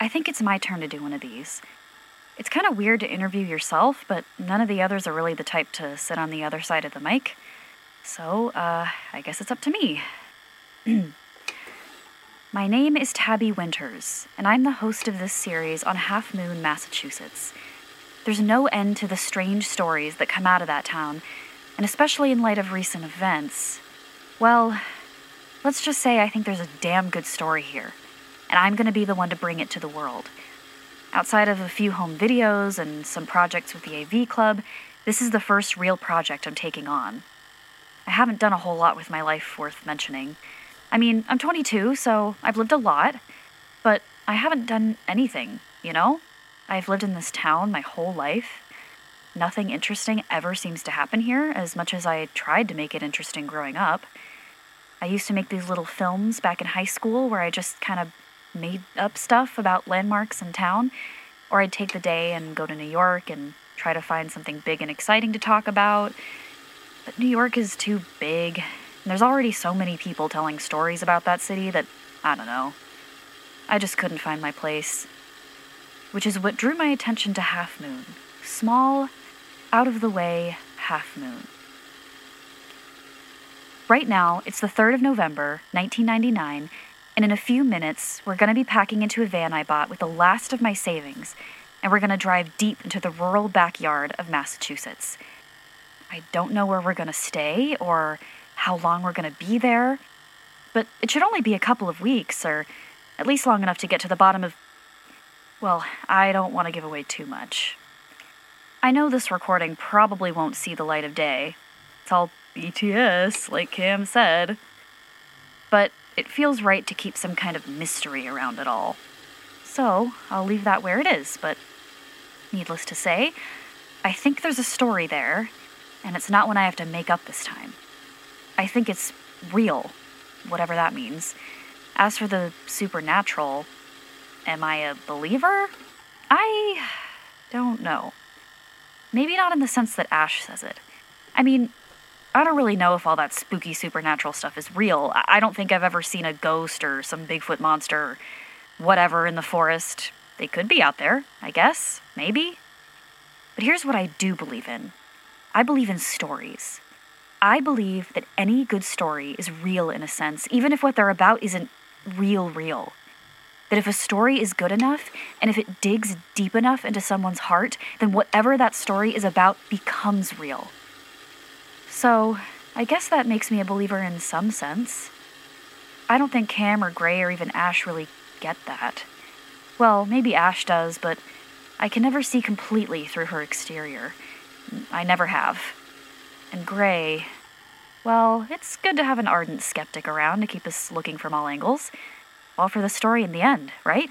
I think it's my turn to do one of these. It's kind of weird to interview yourself, but none of the others are really the type to sit on the other side of the mic. So, uh, I guess it's up to me. My name is Tabby Winters, and I'm the host of this series on Half Moon, Massachusetts. There's no end to the strange stories that come out of that town, and especially in light of recent events. Well, let's just say I think there's a damn good story here, and I'm going to be the one to bring it to the world. Outside of a few home videos and some projects with the AV Club, this is the first real project I'm taking on. I haven't done a whole lot with my life worth mentioning. I mean, I'm 22, so I've lived a lot, but I haven't done anything, you know? I've lived in this town my whole life. Nothing interesting ever seems to happen here, as much as I tried to make it interesting growing up. I used to make these little films back in high school where I just kind of made up stuff about landmarks in town, or I'd take the day and go to New York and try to find something big and exciting to talk about. But New York is too big, and there's already so many people telling stories about that city that, I don't know. I just couldn't find my place. Which is what drew my attention to Half Moon. Small, out of the way Half Moon. Right now, it's the 3rd of November, 1999, and in a few minutes, we're going to be packing into a van I bought with the last of my savings, and we're going to drive deep into the rural backyard of Massachusetts. I don't know where we're going to stay or how long we're going to be there, but it should only be a couple of weeks, or at least long enough to get to the bottom of. Well, I don't want to give away too much. I know this recording probably won't see the light of day. It's all BTS, like Cam said. But it feels right to keep some kind of mystery around it all. So, I'll leave that where it is, but needless to say, I think there's a story there, and it's not one I have to make up this time. I think it's real, whatever that means. As for the supernatural, am I a believer? I don't know. Maybe not in the sense that Ash says it. I mean, I don't really know if all that spooky supernatural stuff is real. I don't think I've ever seen a ghost or some Bigfoot monster or whatever in the forest. They could be out there, I guess. Maybe. But here's what I do believe in I believe in stories. I believe that any good story is real in a sense, even if what they're about isn't real, real. That if a story is good enough and if it digs deep enough into someone's heart, then whatever that story is about becomes real. So, I guess that makes me a believer in some sense. I don't think Cam or Gray or even Ash really get that. Well, maybe Ash does, but I can never see completely through her exterior. I never have. And Gray, well, it's good to have an ardent skeptic around to keep us looking from all angles. All for the story in the end, right?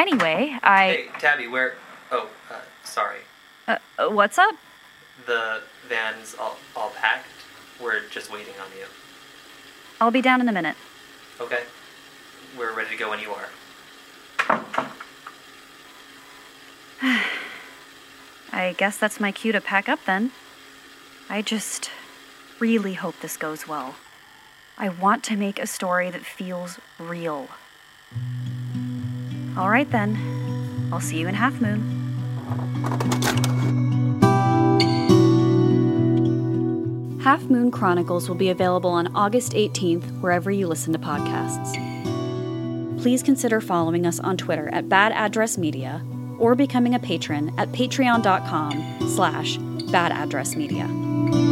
Anyway, I. Hey, Tabby, where. Oh, uh, sorry. Uh, what's up? The van's all, all packed. We're just waiting on you. I'll be down in a minute. Okay. We're ready to go when you are. I guess that's my cue to pack up then. I just really hope this goes well. I want to make a story that feels real. All right then. I'll see you in Half Moon. Half Moon Chronicles will be available on August 18th wherever you listen to podcasts. Please consider following us on Twitter at Bad Address Media or becoming a patron at patreon.com slash badaddressmedia.